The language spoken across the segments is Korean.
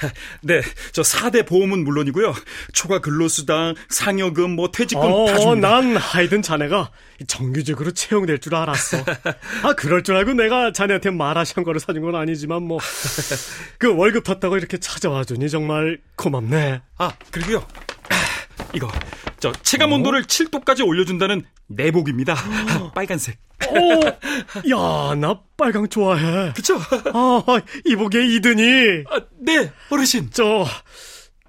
네, 저 4대 보험은 물론이고요. 초과 근로수당, 상여금, 뭐 퇴직금 어, 다 줍니다. 난 하이든 자네가 정규직으로 채용될 줄 알았어. 아, 그럴 줄 알고 내가 자네한테 마라샹궈를 사준 건 아니지만 뭐. 그 월급 탔다고 이렇게 찾아와 주니 정말 고맙네. 아, 그리고요. 이거 저 체감 온도를 어? 7도까지 올려준다는 내복입니다. 어. 빨간색. 오, 야, 나 빨강 좋아해. 그쵸? 아, 이복에 이드니. 아, 네, 어르신. 저,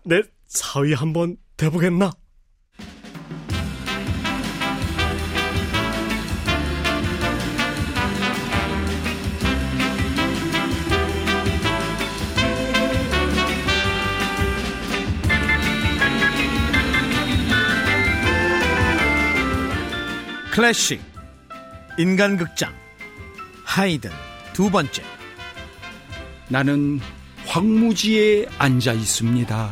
내 사위 한번 돼보겠나? 클래식 인간극장 하이든 두 번째 나는 황무지에 앉아 있습니다.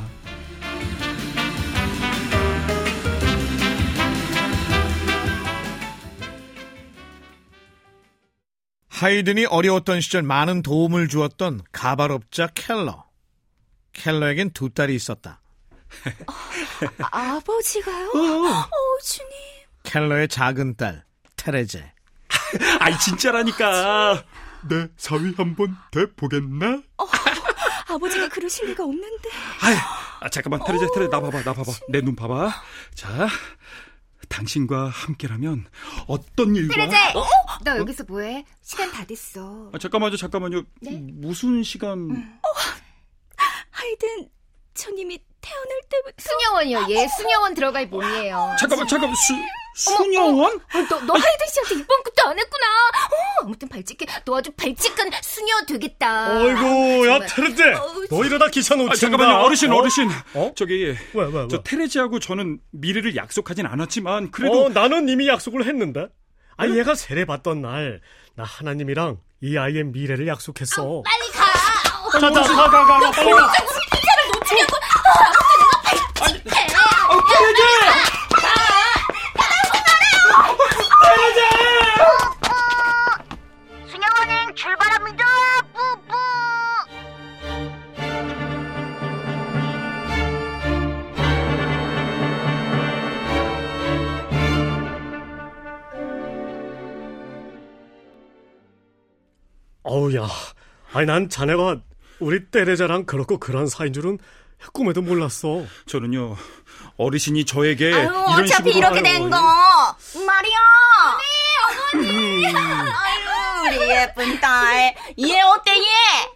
하이든이 어려웠던 시절 많은 도움을 주었던 가발업자 켈러. 켈러에겐 두 딸이 있었다. 아, 아버지가요? 어, 어 주님. 켈러의 작은 딸 테레제. 아이 진짜라니까. 내 사위 한번 돼 보겠나? 어, 아버지가 그러실 리가 없는데. 아이, 아, 잠깐만 테레제 테레 나 봐봐 나 봐봐 내 눈 봐봐. 자. 당신과 함께라면 어떤 일과 테레제, 어? 너 여기서 뭐해? 시간 다 됐어. 아, 잠깐만요, 잠깐만요. 네? 무슨 시간? 음. 어, 하이든, 저님이 태어날 때부터 수녀원이요. 예, 수녀원 들어갈 몸이에요. 잠깐만, 잠깐만, 수, 수녀원? 어, 너, 너 하이든 씨한테 이번 것도 안 했구나. 어, 아무튼 발칙해. 너 아주 발칙한 수녀 되겠다. 어이구, 야, 테레제. 어, 너 이러다 기사 놓친다. 아, 잠깐만요, 어르신, 어? 르신 어? 저기, 왜, 왜, 왜? 저 테레지하고 저는 미래를 약속하진 않았지만, 그래도. 어, 나는 이미 약속을 했는데. 아, 네? 얘가 세례 받던 날, 나 하나님이랑 이 아이의 미래를 약속했어. 아, 빨리 가. 자, 자, 가, 가, 가, 가, 빨리 가. 기차를 놓치려고. 아, 내가 발칙해. 어, 테레지! 어우야, 아니 난 자네가 우리 때레자랑 그렇고 그런 사이인 줄은 꿈에도 몰랐어. 저는요 어르신이 저에게 아유, 이런 어차피 식으로 이렇게 된 거. 말이야. 어머니, 어머니. 음. 아유, 우리 예쁜 딸. 얘 어때 얘?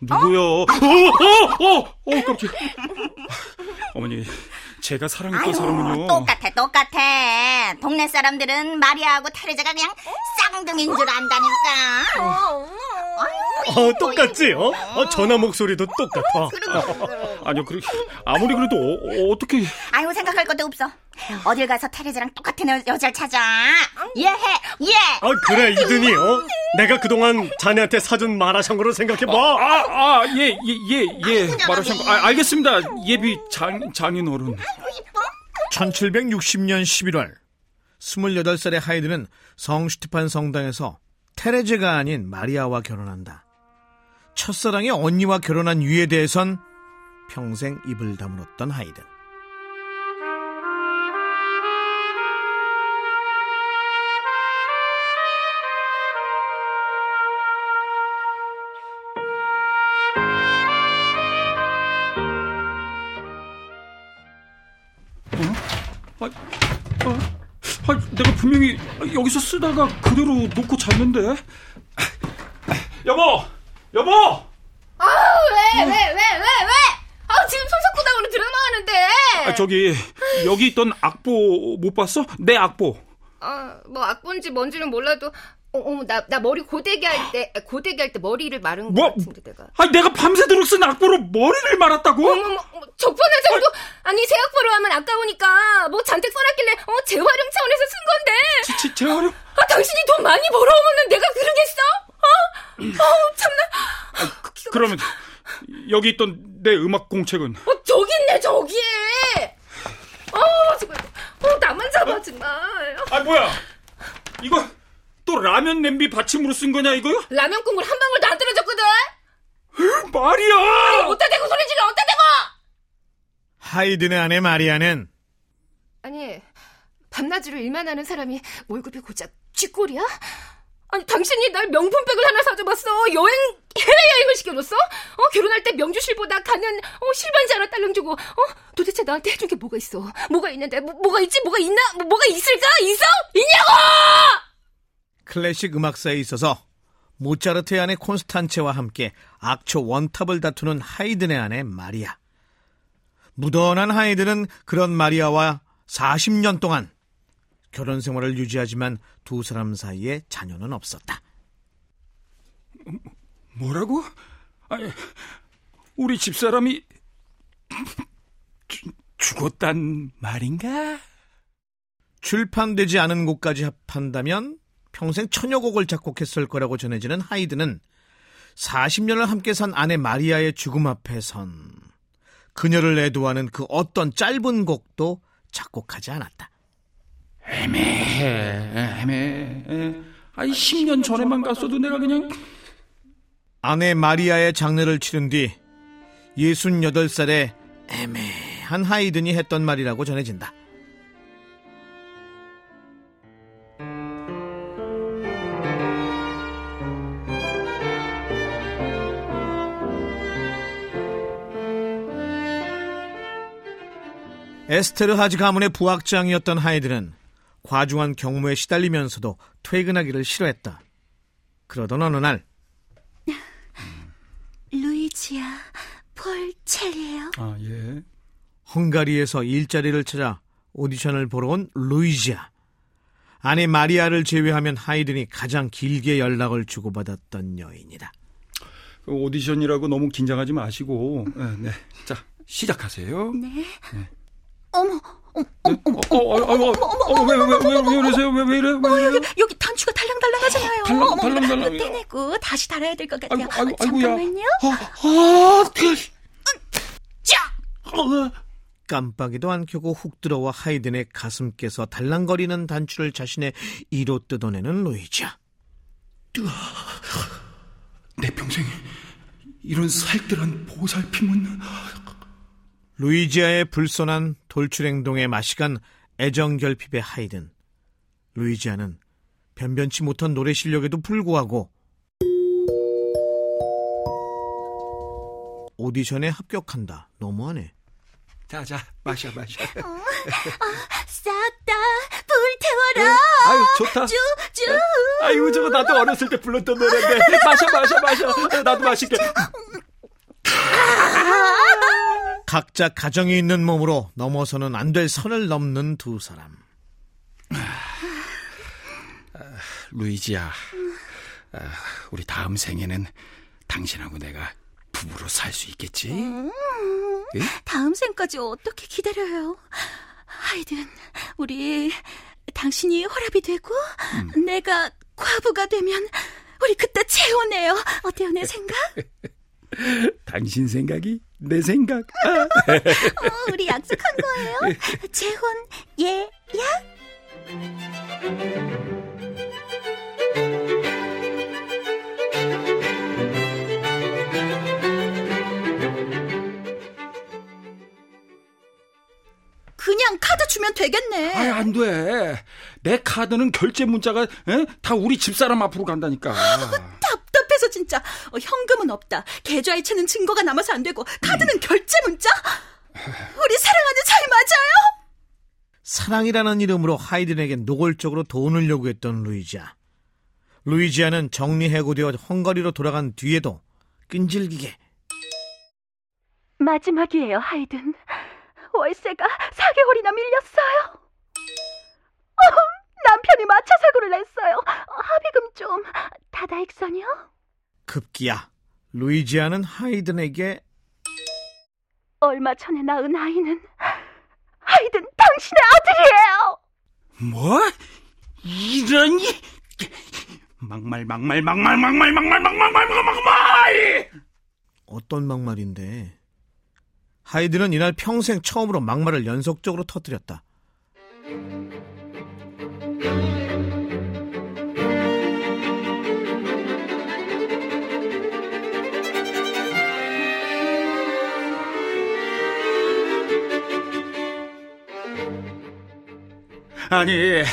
누구요? 어? 어, 어, 어, 어, 깜짝. 어머니, 제가 사랑했던 아유, 사람은요. 똑같아, 똑같아. 동네 사람들은 마리아하고 테레자가 그냥 쌍둥이인 줄 안다니까. 어, 어, 똑같지? 어? 어? 전화 목소리도 똑같아. 아, 아니요, 그래, 아무리 그래도 어, 떻게 아유, 생각할 것도 없어. 어딜 가서 테레즈랑 똑같은 여, 여자를 찾아. 예해, 예. 아, 그래, 이든이, 어? 내가 그동안 자네한테 사준 마라샹궈로 생각해봐. 아, 아, 아, 예, 예, 예, 예. 마라샹궈. 아, 알겠습니다. 예비 장, 장인 어른. 1760년 11월, 28살의 하이드는 성슈티판 성당에서 테레제가 아닌 마리아와 결혼한다. 첫사랑의 언니와 결혼한 이유에 대해선 평생 입을 다물었던 하이든. 어? 아, 아, 아, 내가 분명히 여기서 쓰다가 그대로 놓고 잤는데. 여보! 여보! 아, 왜, 왜, 왜, 왜, 왜? 아, 지금 손석구당으로 드라마 하는데. 아, 저기, 여기 있던 악보 못 봤어? 내 악보. 아, 뭐 악보인지 뭔지는 몰라도 어, 어, 나, 나 머리 고데기 할 때, 고데기 할 때 머리를 마른 뭐? 것 같은데, 내가. 아니, 내가 밤새도록 쓴 악보로 머리를 말았다고? 어머머, 적반하 정도? 아니, 새 악보로 하면 아까우니까, 뭐 잔뜩 써놨길래, 어, 재활용 차원에서 쓴 건데. 지, 지, 재활용? 아, 당신이 돈 많이 벌어오면 내가 그러겠어? 어? 어, 참나. 아, 그, 그러면, 여기 있던 내 음악 공책은? 어, 저기 있네, 저기에! 어, 정말, 어, 나만 잡아, 정말. 아, 뭐야? 이거, 또 라면 냄비 받침으로 쓴 거냐 이거요? 라면 국물 한 방울도 안 떨어졌거든. 말이야. 아니, 어디다 대고 소리 질러 어디다 대고? 하이든의 아내 마리아는 아니, 밤낮으로 일만 하는 사람이 월급이 고작 쥐꼴이야? 아니, 당신이 날 명품백을 하나 사줘봤어. 여행, 해외여행을 시켜줬어? 어, 결혼할 때 명주실보다 가는, 어, 실반지 하나 딸랑 주고, 어, 도대체 나한테 해준 게 뭐가 있어? 뭐가 있는데, 뭐, 뭐가 있지? 뭐가 있나? 뭐, 뭐가 있을까? 있어? 있냐고! 클래식 음악사에 있어서 모차르트의 아내 콘스탄체와 함께 악초 원탑을 다투는 하이든의 아내 마리아. 무던한 하이든은 그런 마리아와 40년 동안 결혼 생활을 유지하지만 두 사람 사이에 자녀는 없었다. 뭐라고? 아니, 우리 집사람이 죽- 죽었단 말인가? 출판되지 않은 곡까지 합한다면 평생 천여 곡을 작곡했을 거라고 전해지는 하이든은 40년을 함께 산 아내 마리아의 죽음 앞에선 그녀를 애도하는 그 어떤 짧은 곡도 작곡하지 않았다. 애매해, 애매해. 아이, 10년 전에만 갔어도 내가 그냥. 아내 마리아의 장례를 치른 뒤 68살의 애매한 하이든이 했던 말이라고 전해진다. 에스테르 하즈 가문의 부학장이었던 하이든은 과중한 경무에 시달리면서도 퇴근하기를 싫어했다. 그러던 어느 날 루이지아 폴 첼리예요. 아, 예. 헝가리에서 일자리를 찾아 오디션을 보러 온 루이지아. 아내 마리아를 제외하면 하이든이 가장 길게 연락을 주고받았던 여인이다. 그 오디션이라고 너무 긴장하지 마시고. 네, 네. 자, 시작하세요. 네. 어머, 어머, 네? 어, 어, 어, 어, 어, 어, 왜, 왜, 왜, 왜, 왜 이러세요? 왜, 왜 이래? 왜 이래? 여기 단추가 달랑달랑하잖아요. 달랑, 어머, 달랑달랑해요. 떼내고 다시 달아야 될 것 같아요. 아이고, 아이고, 어, 아이고야. 잠깐만요. 아, 아, 그, 자, 어, 깜빡이도 안 켜고 훅 들어와 하이든의 가슴께서 달랑거리는 단추를 자신의 이로 뜯어내는 루이지아. 내 평생 이런 살뜰한 보살핌은 루이지아의 불손한 돌출 행동에 마시간 애정 결핍의 하이든. 루이지아는 변변치 못한 노래 실력에도 불구하고 오디션에 합격한다. 너무하네. 자, 자, 마셔, 마셔. 싹다 불태워라. 아유, 좋다. 쭈, 쭈. 아이고, 저거 나도 어렸을 때 불렀던 노래인데. 마셔, 마셔, 마셔. 나도 마실게. 각자 가정이 있는 몸으로 넘어서는 안 될 선을 넘는 두 사람. 루이지야, 아, 우리 다음 생에는 당신하고 내가 부부로 살 수 있겠지? 예? 다음 생까지 어떻게 기다려요? 하이든, 우리 당신이 허락이 되고 내가 과부가 되면 우리 그때 재혼해요. 어때요, 내 생각? 당신 생각이 내 생각. 아. 어, 우리 약속한 거예요. 재혼 예, 야. 그냥 카드 주면 되겠네. 아이, 안 돼. 내 카드는 결제 문자가 에? 다 우리 집사람 앞으로 간다니까. 진짜 어, 현금은 없다. 계좌이체는 증거가 남아서 안 되고 카드는 결제 문자? 우리 사랑하는 사이 맞아요? 사랑이라는 이름으로 하이든에게 노골적으로 돈을 요구했던 루이지아. 루이지아는 정리해고되어 헝가리로 돌아간 뒤에도 끈질기게 마지막이에요, 하이든. 월세가 4개월이나 밀렸어요. 어, 남편이 마차 사고를 냈어요. 합의금 좀 다다익선이요? 급기야 루이지아는 하이든에게 얼마 전에 낳은 아이는 하이든 당신의 아들이에요. 뭐? 이런 이 막말 막말 막말 막말 막말 막말 막말 막말 어떤 막말인데 하이든은 이날 평생 처음으로 막말을 연속적으로 터뜨렸다. 아니,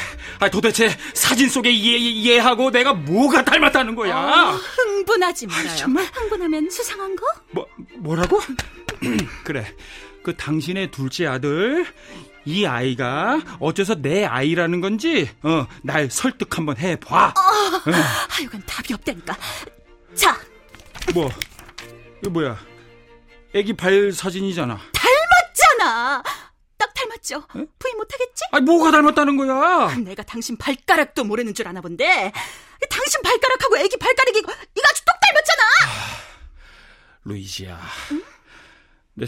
아, 도대체 사진 속에 얘, 얘하고 내가 뭐가 닮았다는 거야? 어, 흥분하지 말아요. 정말? 흥분하면 수상한 거? 뭐, 뭐라고? 그래. 그 당신의 둘째 아들, 이 아이가 어째서 내 아이라는 건지, 어, 날 설득 한번 해봐. 하여간 답이 없다니까. 자, 뭐, 이거 뭐야? 애기 발 사진이잖아. 닮았잖아. 딱 닮았죠? 부인 못하겠지? 아니, 뭐가 닮았다는 거야? 내가 당신 발가락도 모르는 줄 아나 본데 당신 발가락하고 애기 발가락이 이거 아주 똑 닮았잖아. 루이지야. 내,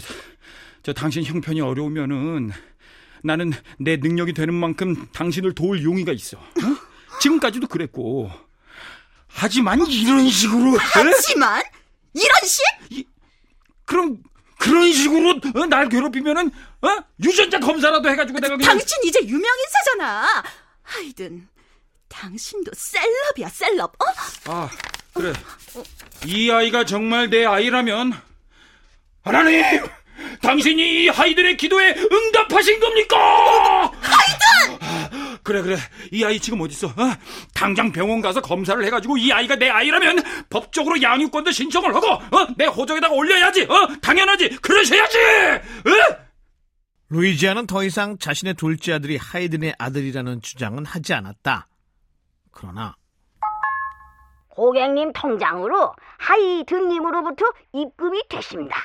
저 당신 형편이 어려우면은 나는 내 능력이 되는 만큼 당신을 도울 용의가 있어. 어? 지금까지도 그랬고. 하지만 이런 식으로. 에? 하지만 이런 식? 그럼 그런 식으로 어? 날 괴롭히면은 어? 유전자 검사라도 해가지고 내가 그냥 당신 이제 유명 인사잖아. 하이든 당신도 셀럽이야 셀럽. 어? 아 그래 이 아이가 정말 내 아이라면 하나님 당신이 이 하이든의 기도에 응답하신 겁니까? 하이든! 그래 그래 이 아이 지금 어딨어? 어? 당장 병원 가서 검사를 해가지고 이 아이가 내 아이라면 법적으로 양육권도 신청을 하고 어? 내 호적에다가 올려야지 어? 당연하지 그러셔야지 어? 루이지아는 더 이상 자신의 둘째 아들이 하이든의 아들이라는 주장은 하지 않았다. 그러나 고객님 통장으로 하이든님으로부터 입금이 됐습니다.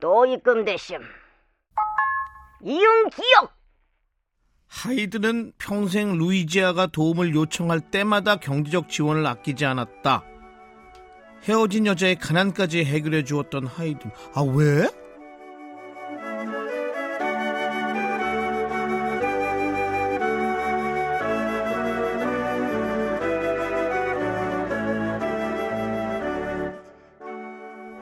또 입금되심. 이용 기억. 하이든은 평생 루이지아가 도움을 요청할 때마다 경제적 지원을 아끼지 않았다. 헤어진 여자의 가난까지 해결해 주었던 하이든. 아, 왜?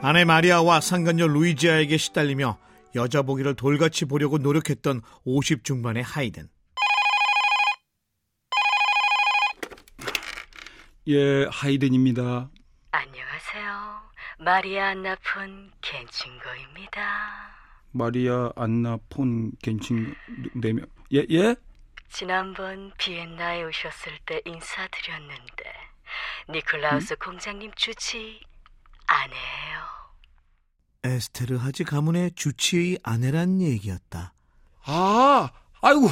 아내 마리아와 상간녀 루이지아에게 시달리며 여자 보기를 돌같이 보려고 노력했던 50 중반의 하이든. 예 하이든입니다 안녕하세요. 마리아 안나 폰 겐친거입니다. 마리아 안나 폰 겐칭 네명 예 예? 지난번 비엔나에 오셨을 때 인사드렸는데 니콜라우스 공장님 주치 아내예요. 에스테르 하지 가문의 주치의 아내란 얘기였다. 아, 아이고,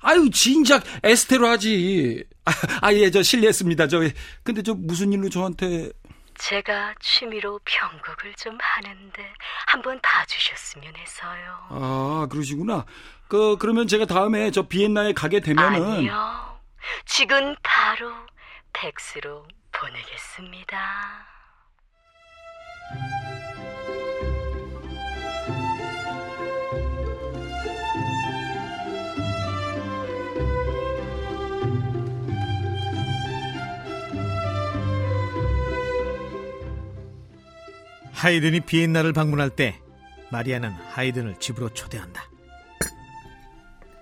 아유, 진작 에스테로 하지. 아, 아, 예, 저 실례했습니다. 저, 근데 저 무슨 일로 저한테. 제가 취미로 편곡을 좀 하는데 한번 봐주셨으면 해서요. 아, 그러시구나. 그, 그러면 제가 다음에 저 비엔나에 가게 되면은. 아니요. 지금 바로 팩스로 보내겠습니다. 하이든이 비엔나를 방문할 때 마리아는 하이든을 집으로 초대한다.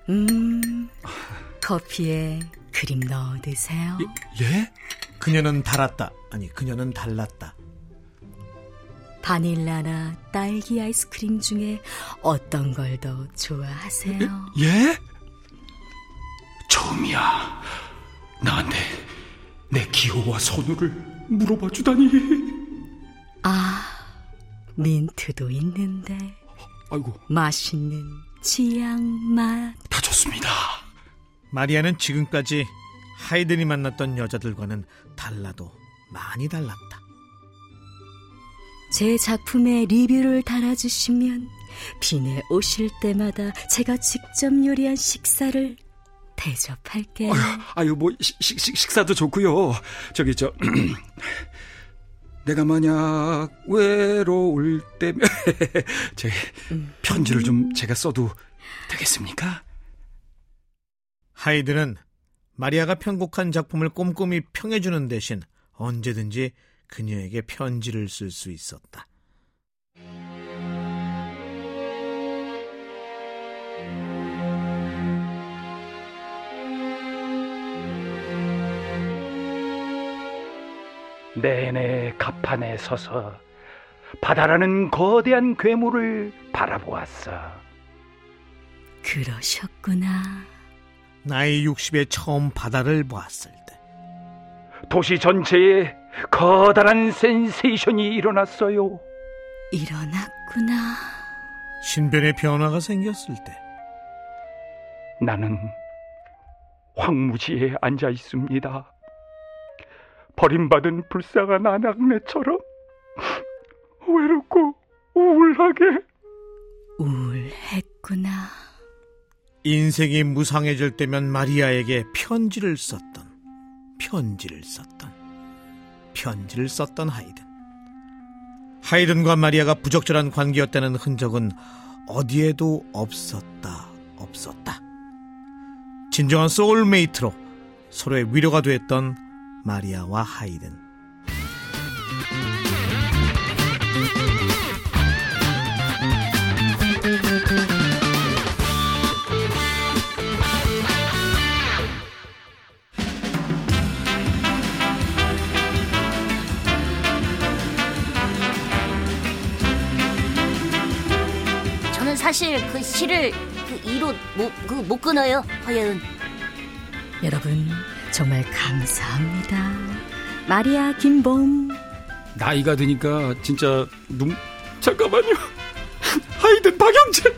음, 커피에 크림 넣어 드세요. 예? 그녀는 달았다. 아니, 그녀는 달랐다. 바닐라나 딸기 아이스크림 중에 어떤 걸 더 좋아하세요? 예? 처음이야. 나한테 내 기호와 선호를 물어봐 주다니. 아, 민트도 있는데 아이고, 맛있는 취향 맛. 다 좋습니다. 마리아는 지금까지 하이든이 만났던 여자들과는 달라도 많이 달랐다. 제 작품에 리뷰를 달아주시면 빈에 오실 때마다 제가 직접 요리한 식사를 대접할게요. 아유, 뭐, 식, 식, 식- 식사도 좋고요 저기, 저, 내가 만약 외로울 때면, 제 편지를 좀 제가 써도 되겠습니까? 하이든은 마리아가 편곡한 작품을 꼼꼼히 평해주는 대신 언제든지 그녀에게 편지를 쓸 수 있었다. 내내 갑판에 서서 바다라는 거대한 괴물을 바라보았어. 그러셨구나. 나이 60에 처음 바다를 보았을 때 도시 전체에 커다란 센세이션이 일어났어요. 일어났구나. 신변의 변화가 생겼을 때 나는 황무지에 앉아 있습니다. 버림받은 불쌍한 아낙네처럼 외롭고 우울하게. 우울했구나. 인생이 무상해질 때면 마리아에게 편지를 썼던 편지를 썼던 편지를 썼던 하이든. 하이든과 마리아가 부적절한 관계였다는 흔적은 어디에도 없었다 없었다. 진정한 소울메이트로 서로의 위로가 됐던 마리아와 하이든 저는 사실 그 시를 그 이로 못, 그, 못 끊어요, 허예은. 여러분, 정말 감사합니다. 마리아 김봄. 나이가 드니까 진짜 눈 잠깐만요. 하이든 박영재